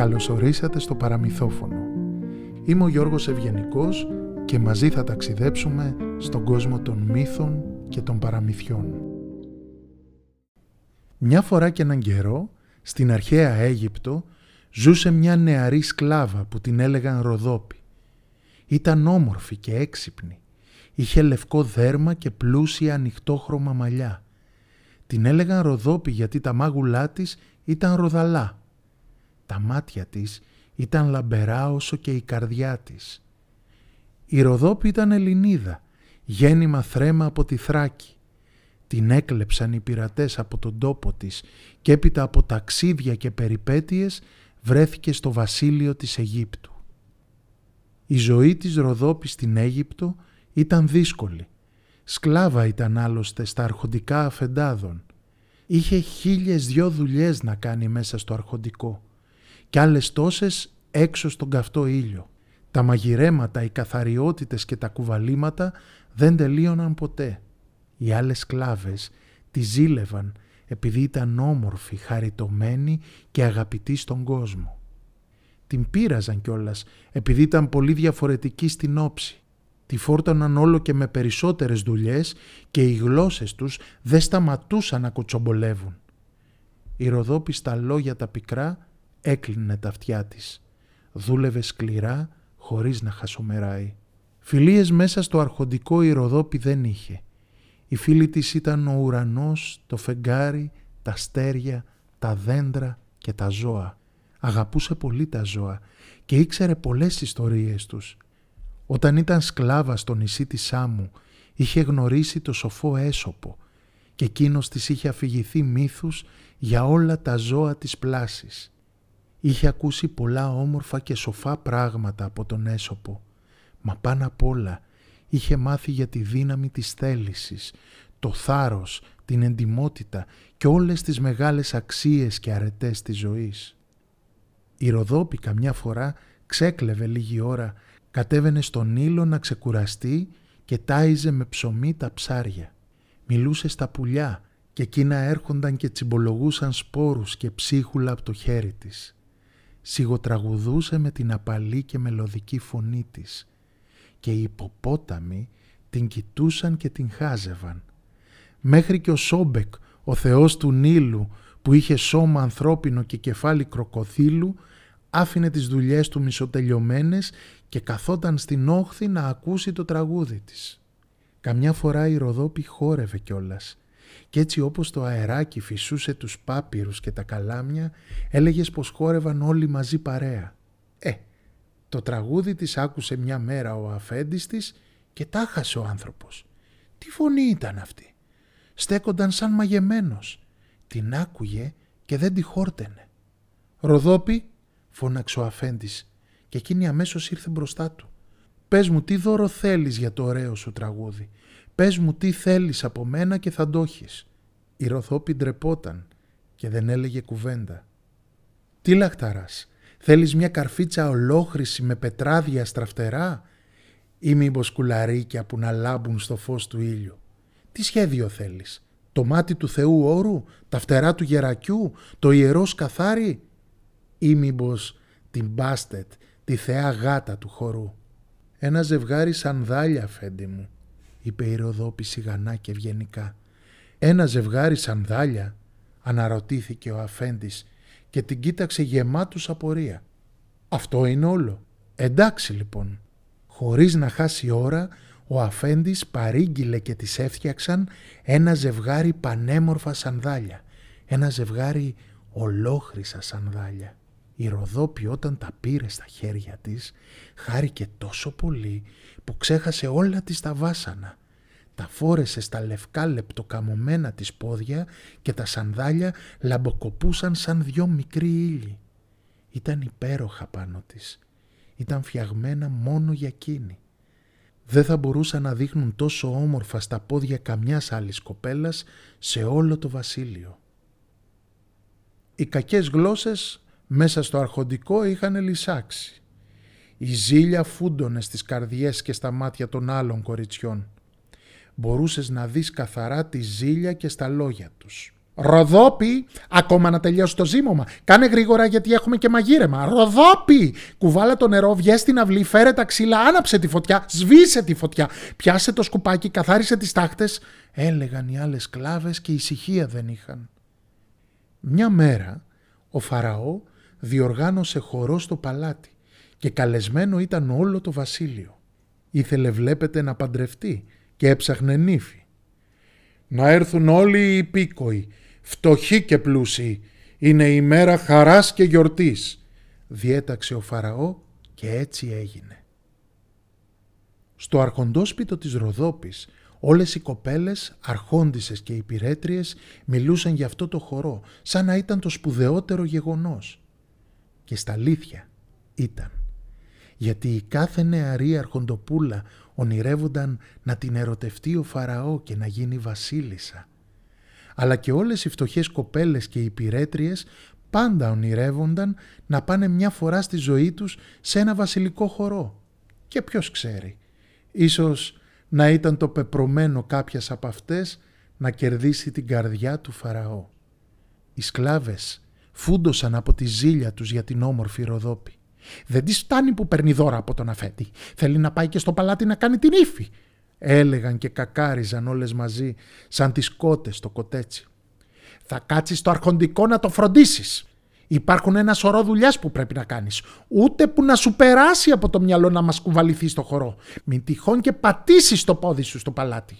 Καλωσορίσατε στο παραμυθόφωνο. Είμαι ο Γιώργος Ευγενικός και μαζί θα ταξιδέψουμε στον κόσμο των μύθων και των παραμυθιών. Μια φορά και έναν καιρό, στην αρχαία Αίγυπτο, ζούσε μια νεαρή σκλάβα που την έλεγαν Ροδόπη. Ήταν όμορφη και έξυπνη. Είχε λευκό δέρμα και πλούσια ανοιχτόχρωμα μαλλιά. Την έλεγαν Ροδόπη γιατί τα μάγουλά της ήταν ροδαλά. Τα μάτια της ήταν λαμπερά όσο και η καρδιά της. Η Ροδόπη ήταν Ελληνίδα, γέννημα θρέμα από τη Θράκη. Την έκλεψαν οι πειρατές από τον τόπο της και έπειτα από ταξίδια και περιπέτειες βρέθηκε στο βασίλειο της Αιγύπτου. Η ζωή της Ροδόπης στην Αίγυπτο ήταν δύσκολη. Σκλάβα ήταν άλλωστε στα αρχοντικά αφεντάδων. Είχε χίλιες δυο δουλειές να κάνει μέσα στο αρχοντικό και άλλες τόσες έξω στον καυτό ήλιο. Τα μαγειρέματα, οι καθαριότητες και τα κουβαλήματα δεν τελείωναν ποτέ. Οι άλλες σκλάβες τη ζήλευαν επειδή ήταν όμορφη, χαριτωμένη και αγαπητή στον κόσμο. Την πείραζαν κιόλας επειδή ήταν πολύ διαφορετική στην όψη. Τη φόρτωναν όλο και με περισσότερες δουλειές και οι γλώσσες τους δεν σταματούσαν να κοτσομπολεύουν. Η Ροδόπη στα λόγια τα πικρά έκλεινε τα αυτιά της. Δούλευε σκληρά χωρίς να χασομεράει. Φιλίες μέσα στο αρχοντικό η Ροδόπη δεν είχε. Η φίλη της ήταν ο ουρανός, το φεγγάρι, τα στέρια, τα δέντρα και τα ζώα. Αγαπούσε πολύ τα ζώα και ήξερε πολλές ιστορίες τους. Όταν ήταν σκλάβα στο νησί της Σάμου, είχε γνωρίσει το σοφό έσωπο και εκείνος της είχε αφηγηθεί μύθους για όλα τα ζώα της πλάσης. Είχε ακούσει πολλά όμορφα και σοφά πράγματα από τον έσωπο, μα πάνω απ' όλα είχε μάθει για τη δύναμη της θέλησης, το θάρρος, την εντιμότητα και όλες τις μεγάλες αξίες και αρετές της ζωής. Η Ροδόπη καμιά φορά ξέκλεβε λίγη ώρα, κατέβαινε στον ήλο να ξεκουραστεί και τάιζε με ψωμί τα ψάρια. Μιλούσε στα πουλιά και εκείνα έρχονταν και τσιμπολογούσαν σπόρους και ψίχουλα από το χέρι της. Σιγοτραγουδούσε με την απαλή και μελωδική φωνή της και οι υποπόταμοι την κοιτούσαν και την χάζευαν. Μέχρι και ο Σόμπεκ, ο θεός του Νείλου, που είχε σώμα ανθρώπινο και κεφάλι κροκοθύλου, άφηνε τις δουλειές του μισοτελειωμένες και καθόταν στην όχθη να ακούσει το τραγούδι της. Καμιά φορά η Ροδόπη χόρευε κιόλας και έτσι όπως το αεράκι φυσούσε τους πάπυρους και τα καλάμια έλεγες πως χόρευαν όλοι μαζί παρέα. Ε, το τραγούδι της άκουσε μια μέρα ο αφέντης της και τάχασε ο άνθρωπος. Τι φωνή ήταν αυτή; Στέκονταν σαν μαγεμένος. Την άκουγε και δεν τη χόρτενε. «Ροδόπη», φώναξε ο αφέντης και εκείνη αμέσως ήρθε μπροστά του. «Πες μου τι δώρο θέλεις για το ωραίο σου τραγούδι; Πες μου τι θέλεις από μένα και θα το έχεις». Η Ροδόπη ντρεπόταν και δεν έλεγε κουβέντα. «Τι λαχταράς, θέλεις μια καρφίτσα ολόχρηση με πετράδια στραφτερά ή μήπως κουλαρίκια που να λάμπουν στο φως του ήλιου; Τι σχέδιο θέλεις, το μάτι του Θεού όρου, τα φτερά του γερακιού, το ιερό σκαθάρι ή μήπως την μπάστετ, τη θεά γάτα του χορού; Ένα ζευγάρι σανδάλια, φέντη μου, είπε η Ροδόπη σιγανά και ευγενικά. Ένα ζευγάρι σανδάλια, αναρωτήθηκε ο αφέντης και την κοίταξε γεμάτους απορία. Αυτό είναι όλο. Εντάξει λοιπόν. Χωρίς να χάσει ώρα, ο αφέντης παρήγγειλε και τις έφτιαξαν ένα ζευγάρι πανέμορφα σανδάλια. Ένα ζευγάρι ολόχρυσα σανδάλια. Η Ροδόπη όταν τα πήρε στα χέρια της χάρηκε τόσο πολύ που ξέχασε όλα της τα βάσανα. Τα φόρεσε στα λευκά λεπτοκαμωμένα της πόδια και τα σανδάλια λαμποκοπούσαν σαν δυο μικροί ήλιοι. Ήταν υπέροχα πάνω της. Ήταν φτιαγμένα μόνο για εκείνη. Δεν θα μπορούσαν να δείχνουν τόσο όμορφα στα πόδια καμιάς άλλης κοπέλας σε όλο το βασίλειο. Οι κακές γλώσσες μέσα στο αρχοντικό είχαν λυσάξει. Η ζήλια φούντωνε στις καρδιές και στα μάτια των άλλων κοριτσιών. Μπορούσες να δεις καθαρά τη ζήλια και στα λόγια τους. Ροδόπι, ακόμα να τελειώσει το ζύμωμα. Κάνε γρήγορα γιατί έχουμε και μαγείρεμα. Ροδόπι! Κουβάλα το νερό, βγες στην αυλή, φέρε τα ξύλα, άναψε τη φωτιά, σβήσε τη φωτιά. Πιάσε το σκουπάκι, καθάρισε τις τάχτες. Έλεγαν οι άλλες κλάβες και ησυχία δεν είχαν. Μια μέρα ο Φαραώ διοργάνωσε χορό στο παλάτι και καλεσμένο ήταν όλο το βασίλειο. Ήθελε βλέπετε να παντρευτεί και έψαχνε νύφη. Να έρθουν όλοι οι υπήκοοι, φτωχοί και πλούσιοι, είναι η μέρα χαράς και γιορτής, διέταξε ο Φαραώ και έτσι έγινε. Στο αρχοντόσπιτο της Ροδόπης όλες οι κοπέλες, αρχόντισες και υπηρέτριες μιλούσαν για αυτό το χορό, σαν να ήταν το σπουδαιότερο γεγονός. Και στα αλήθεια ήταν γιατί η κάθε νεαρή αρχοντοπούλα ονειρεύονταν να την ερωτευτεί ο Φαραώ και να γίνει βασίλισσα. Αλλά και όλες οι φτωχές κοπέλες και οι υπηρέτριες πάντα ονειρεύονταν να πάνε μια φορά στη ζωή τους σε ένα βασιλικό χορό. Και ποιος ξέρει, ίσως να ήταν το πεπρωμένο κάποιας από αυτές να κερδίσει την καρδιά του Φαραώ. Οι σκλάβες φούντωσαν από τη ζήλια τους για την όμορφη Ροδόπη. Δεν τη φτάνει που παίρνει δώρα από τον αφέτη. Θέλει να πάει και στο παλάτι να κάνει την ύφη. Έλεγαν και κακάριζαν όλες μαζί σαν τις κότες στο κοτέτσι. Θα κάτσεις στο αρχοντικό να το φροντίσεις. Υπάρχουν ένα σωρό δουλειάς που πρέπει να κάνεις. Ούτε που να σου περάσει από το μυαλό να μας κουβαληθείς στο χορό. Μην τυχόν και πατήσεις το πόδι σου στο παλάτι.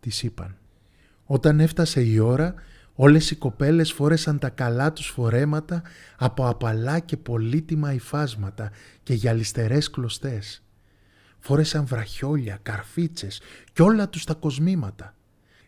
Της είπαν. Όταν έφτασε η ώρα Όλες οι κοπέλες φόρεσαν τα καλά τους φορέματα από απαλά και πολύτιμα υφάσματα και γυαλιστερές κλωστές. Φόρεσαν βραχιόλια, καρφίτσες και όλα τους τα κοσμήματα.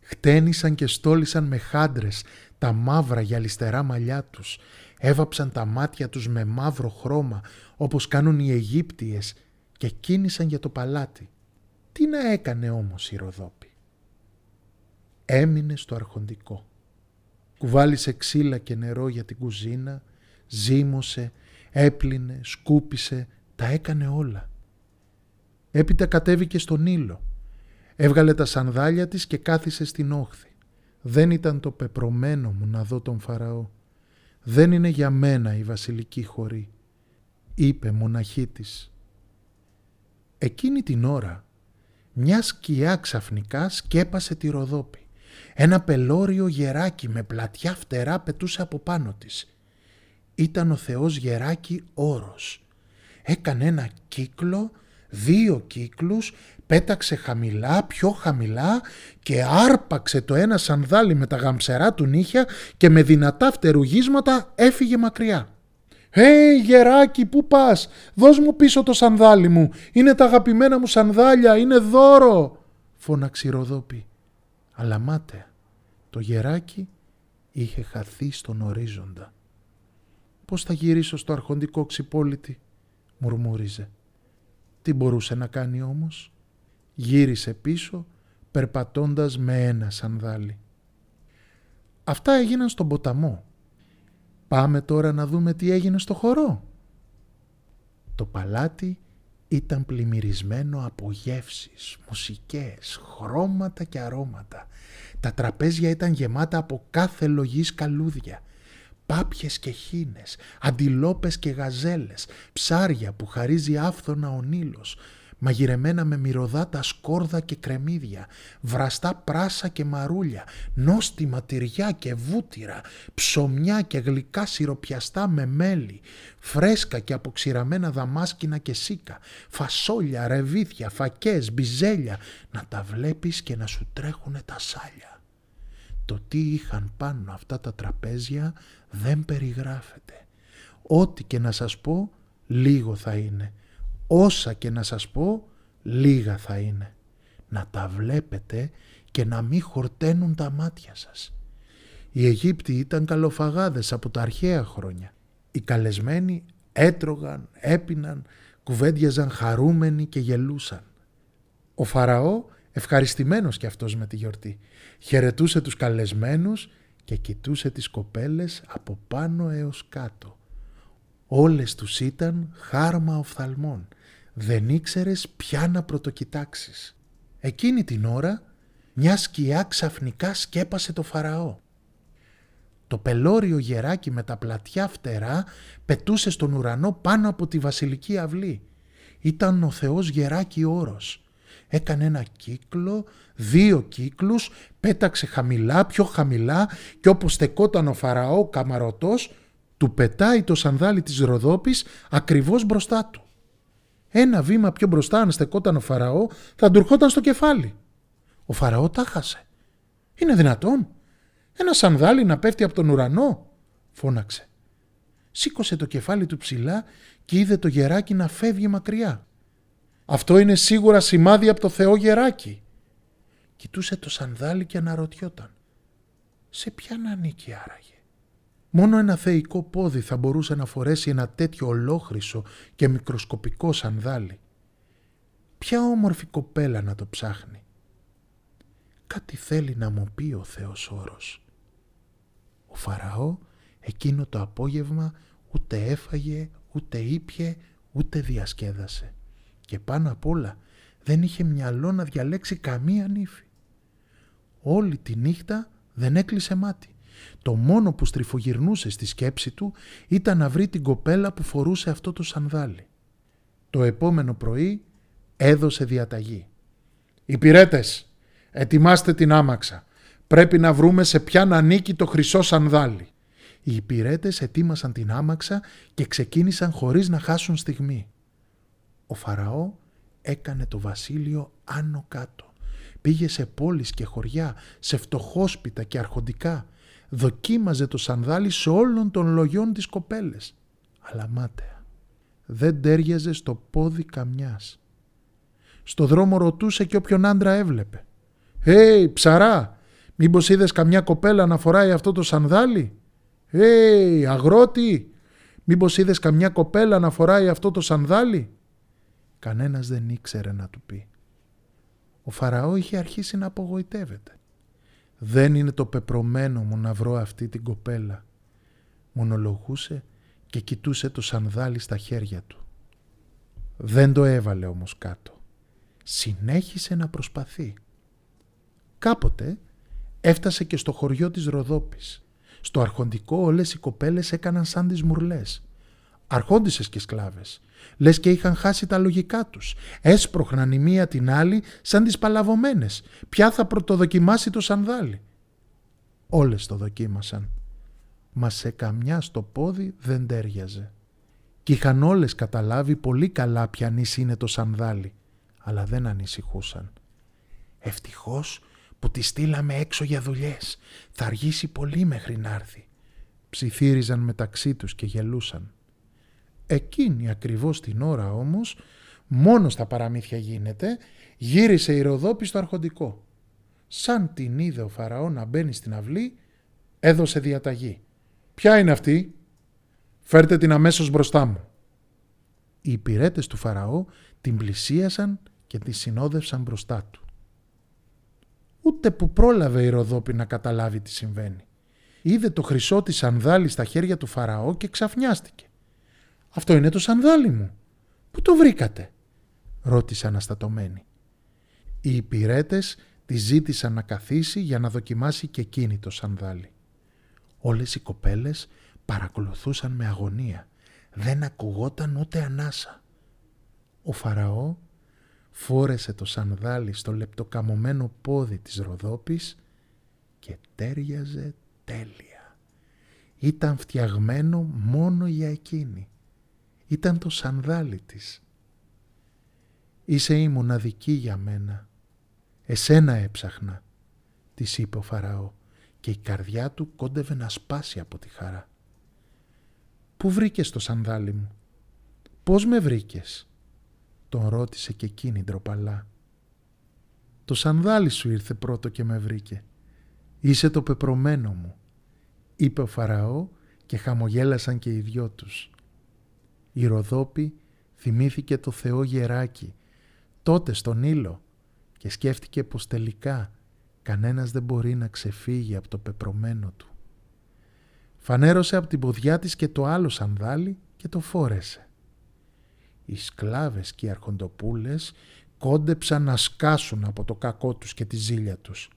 Χτένισαν και στόλισαν με χάντρες τα μαύρα γυαλιστερά μαλλιά τους. Έβαψαν τα μάτια τους με μαύρο χρώμα όπως κάνουν οι Αιγύπτιες και κίνησαν για το παλάτι. Τι να έκανε όμως η Ροδόπη; Έμεινε στο αρχοντικό κουβάλισε ξύλα και νερό για την κουζίνα, ζύμωσε, έπλυνε, σκούπισε, τα έκανε όλα. Έπειτα κατέβηκε στον ήλο. Έβγαλε τα σανδάλια της και κάθισε στην όχθη. Δεν ήταν το πεπρωμένο μου να δω τον Φαραώ. Δεν είναι για μένα η βασιλική χωρή, είπε μοναχή της. Εκείνη την ώρα μια σκιά ξαφνικά σκέπασε τη Ροδόπη. Ένα πελώριο γεράκι με πλατιά φτερά πετούσε από πάνω της. Ήταν ο Θεός γεράκι όρος. Έκανε ένα κύκλο, δύο κύκλους, πέταξε χαμηλά, πιο χαμηλά και άρπαξε το ένα σανδάλι με τα γαμψερά του νύχια και με δυνατά φτερουγίσματα έφυγε μακριά. «Hey, γεράκι, πού πας, δώσ' μου πίσω το σανδάλι μου, είναι τα αγαπημένα μου σανδάλια, είναι δώρο», φώναξε η Ροδόπη. Αλλά μάτε, το γεράκι είχε χαθεί στον ορίζοντα. «Πώς θα γυρίσω στο αρχοντικό ξυπόλυτη» μουρμούριζε. Τι μπορούσε να κάνει όμως; Γύρισε πίσω περπατώντας με ένα σανδάλι. Αυτά έγιναν στον ποταμό. Πάμε τώρα να δούμε τι έγινε στο χορό. Το παλάτι ήταν πλημμυρισμένο από γεύσεις, μουσικές, χρώματα και αρώματα. Τα τραπέζια ήταν γεμάτα από κάθε λογής καλούδια. Πάπιες και χίνες, αντιλόπες και γαζέλες, ψάρια που χαρίζει άφθονα ο Νείλος, μαγειρεμένα με μυρωδάτα σκόρδα και κρεμμύδια, βραστά πράσα και μαρούλια, νόστιμα τυριά και βούτυρα, ψωμιά και γλυκά σιροπιαστά με μέλι, φρέσκα και αποξηραμένα δαμάσκηνα και σίκα, φασόλια, ρεβίθια, φακές, μπιζέλια, να τα βλέπεις και να σου τρέχουνε τα σάλια. Το τι είχαν πάνω αυτά τα τραπέζια δεν περιγράφεται. Ό,τι και να σας πω, λίγο θα είναι όσα και να σας πω, λίγα θα είναι. Να τα βλέπετε και να μην χορταίνουν τα μάτια σας. Οι Αιγύπτιοι ήταν καλοφαγάδες από τα αρχαία χρόνια. Οι καλεσμένοι έτρωγαν, έπιναν, κουβέντιαζαν χαρούμενοι και γελούσαν. Ο Φαραώ, ευχαριστημένος κι αυτός με τη γιορτή, χαιρετούσε τους καλεσμένους και κοιτούσε τις κοπέλες από πάνω έως κάτω. Όλες τους ήταν χάρμα οφθαλμών δεν ήξερες ποια να πρωτοκοιτάξεις. Εκείνη την ώρα μια σκιά ξαφνικά σκέπασε το Φαραώ. Το πελώριο γεράκι με τα πλατιά φτερά πετούσε στον ουρανό πάνω από τη βασιλική αυλή. Ήταν ο Θεός γεράκι όρος. Έκανε ένα κύκλο, δύο κύκλους, πέταξε χαμηλά, πιο χαμηλά και όπως στεκόταν ο Φαραώ καμαρωτός, του πετάει το σανδάλι της Ροδόπης ακριβώς μπροστά του. Ένα βήμα πιο μπροστά αν στεκόταν ο Φαραώ θα του ερχόταν στο κεφάλι. Ο Φαραώ τα χάσε. Είναι δυνατόν. Ένα σανδάλι να πέφτει από τον ουρανό, φώναξε. Σήκωσε το κεφάλι του ψηλά και είδε το γεράκι να φεύγει μακριά. Αυτό είναι σίγουρα σημάδι από το Θεό γεράκι. Κοιτούσε το σανδάλι και αναρωτιόταν. Σε ποιαν ανήκει άραγε; Μόνο ένα θεϊκό πόδι θα μπορούσε να φορέσει ένα τέτοιο ολόχρυσο και μικροσκοπικό σανδάλι. Ποια όμορφη κοπέλα να το ψάχνει. Κάτι θέλει να μου πει ο Θεός όρος. Ο Φαραώ εκείνο το απόγευμα ούτε έφαγε, ούτε ήπιε, ούτε διασκέδασε. Και πάνω απ' όλα δεν είχε μυαλό να διαλέξει καμία νύφη. Όλη τη νύχτα δεν έκλεισε μάτι. Το μόνο που στριφογυρνούσε στη σκέψη του ήταν να βρει την κοπέλα που φορούσε αυτό το σανδάλι. Το επόμενο πρωί έδωσε διαταγή. «Υπηρέτες, ετοιμάστε την άμαξα. Πρέπει να βρούμε σε ποιαν ανήκει το χρυσό σανδάλι». Οι υπηρέτε ετοίμασαν την άμαξα και ξεκίνησαν χωρίς να χάσουν στιγμή. Ο Φαραώ έκανε το βασίλειο άνω κάτω. Πήγε σε πόλεις και χωριά, σε φτωχόσπιτα και αρχοντικά δοκίμαζε το σανδάλι σε όλων των λογιών της κοπέλες. Αλλά μάταια. Δεν τέριαζε στο πόδι καμιάς. Στο δρόμο ρωτούσε και όποιον άντρα έβλεπε. «Hey, ψαρά, μήπως είδες καμιά κοπέλα να φοράει αυτό το σανδάλι» «Hey, αγρότη, μήπως είδες καμιά κοπέλα να φοράει αυτό το σανδάλι» Κανένας δεν ήξερε να του πει. Ο Φαραώ είχε αρχίσει να απογοητεύεται. Δεν είναι το πεπρωμένο μου να βρω αυτή την κοπέλα. Μονολογούσε και κοιτούσε το σανδάλι στα χέρια του. Δεν το έβαλε όμως κάτω. Συνέχισε να προσπαθεί. Κάποτε έφτασε και στο χωριό της Ροδόπης. Στο αρχοντικό όλες οι κοπέλες έκαναν σαν τις μουρλές. Αρχόντισες και σκλάβες. Λες και είχαν χάσει τα λογικά τους. Έσπροχναν η μία την άλλη σαν τις παλαβωμένες. Ποια θα πρωτοδοκιμάσει το σανδάλι. Όλες το δοκίμασαν. Μα σε καμιά στο πόδι δεν τέριαζε. Κι είχαν όλες καταλάβει πολύ καλά ποιανής είναι το σανδάλι. Αλλά δεν ανησυχούσαν. Ευτυχώς που τη στείλαμε έξω για δουλειές. Θα αργήσει πολύ μέχρι να έρθει. Ψιθύριζαν μεταξύ τους και γελούσαν. Εκείνη ακριβώς την ώρα όμως, μόνος στα παραμύθια γίνεται, γύρισε η Ροδόπη στο αρχοντικό. Σαν την είδε ο Φαραώ να μπαίνει στην αυλή, έδωσε διαταγή. «Ποια είναι αυτή» «Φέρτε την αμέσως μπροστά μου». Οι υπηρέτες του Φαραώ την πλησίασαν και τη συνόδευσαν μπροστά του. Ούτε που πρόλαβε η Ροδόπη να καταλάβει τι συμβαίνει. Είδε το χρυσό της σανδάλι στα χέρια του Φαραώ και ξαφνιάστηκε. «Αυτό είναι το σανδάλι μου. Πού το βρήκατε» ρώτησε αναστατωμένη. Οι υπηρέτες τη ζήτησαν να καθίσει για να δοκιμάσει και εκείνη το σανδάλι. Όλες οι κοπέλες παρακολουθούσαν με αγωνία. Δεν ακουγόταν ούτε ανάσα. Ο Φαραώ φόρεσε το σανδάλι στο λεπτοκαμωμένο πόδι της Ροδόπης και τέριαζε τέλεια. Ήταν φτιαγμένο μόνο για εκείνη ήταν το σανδάλι της. «Είσαι η μοναδική για μένα. Εσένα έψαχνα», της είπε ο Φαραώ και η καρδιά του κόντευε να σπάσει από τη χαρά. «Πού βρήκες το σανδάλι μου» «Πώς με βρήκες» τον ρώτησε και εκείνη ντροπαλά. «Το σανδάλι σου ήρθε πρώτο και με βρήκε. Είσαι το πεπρωμένο μου» είπε ο Φαραώ και χαμογέλασαν και οι δυο τους. Η Ροδόπη θυμήθηκε το Θεό γεράκι, τότε στον ήλο και σκέφτηκε πως τελικά κανένας δεν μπορεί να ξεφύγει από το πεπρωμένο του. Φανέρωσε από την ποδιά της και το άλλο σανδάλι και το φόρεσε. Οι σκλάβες και οι αρχοντοπούλες κόντεψαν να σκάσουν από το κακό τους και τη ζήλια τους.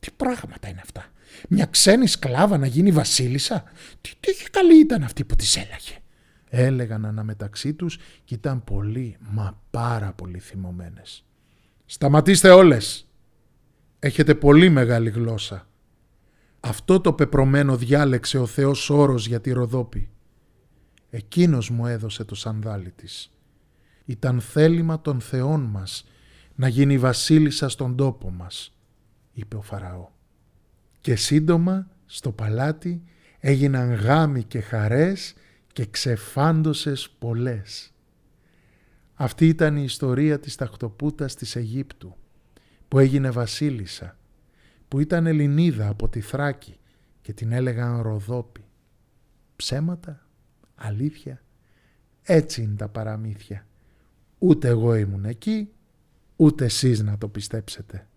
Τι πράγματα είναι αυτά. Μια ξένη σκλάβα να γίνει βασίλισσα. Τι, τι καλή ήταν αυτή που της έλαγε. Έλεγαν αναμεταξύ τους και ήταν πολύ, μα πάρα πολύ θυμωμένες. Σταματήστε όλες. Έχετε πολύ μεγάλη γλώσσα. Αυτό το πεπρωμένο διάλεξε ο Θεός όρος για τη Ροδόπη. Εκείνος μου έδωσε το σανδάλι της. Ήταν θέλημα των θεών μας να γίνει βασίλισσα στον τόπο μας, είπε ο Φαραώ. Και σύντομα στο παλάτι έγιναν γάμοι και χαρές και ξεφάντωσες πολλές. Αυτή ήταν η ιστορία της τακτοπούτας της Αιγύπτου, που έγινε βασίλισσα, που ήταν Ελληνίδα από τη Θράκη και την έλεγαν Ροδόπη. Ψέματα, αλήθεια, έτσι είναι τα παραμύθια. Ούτε εγώ ήμουν εκεί, ούτε εσείς να το πιστέψετε.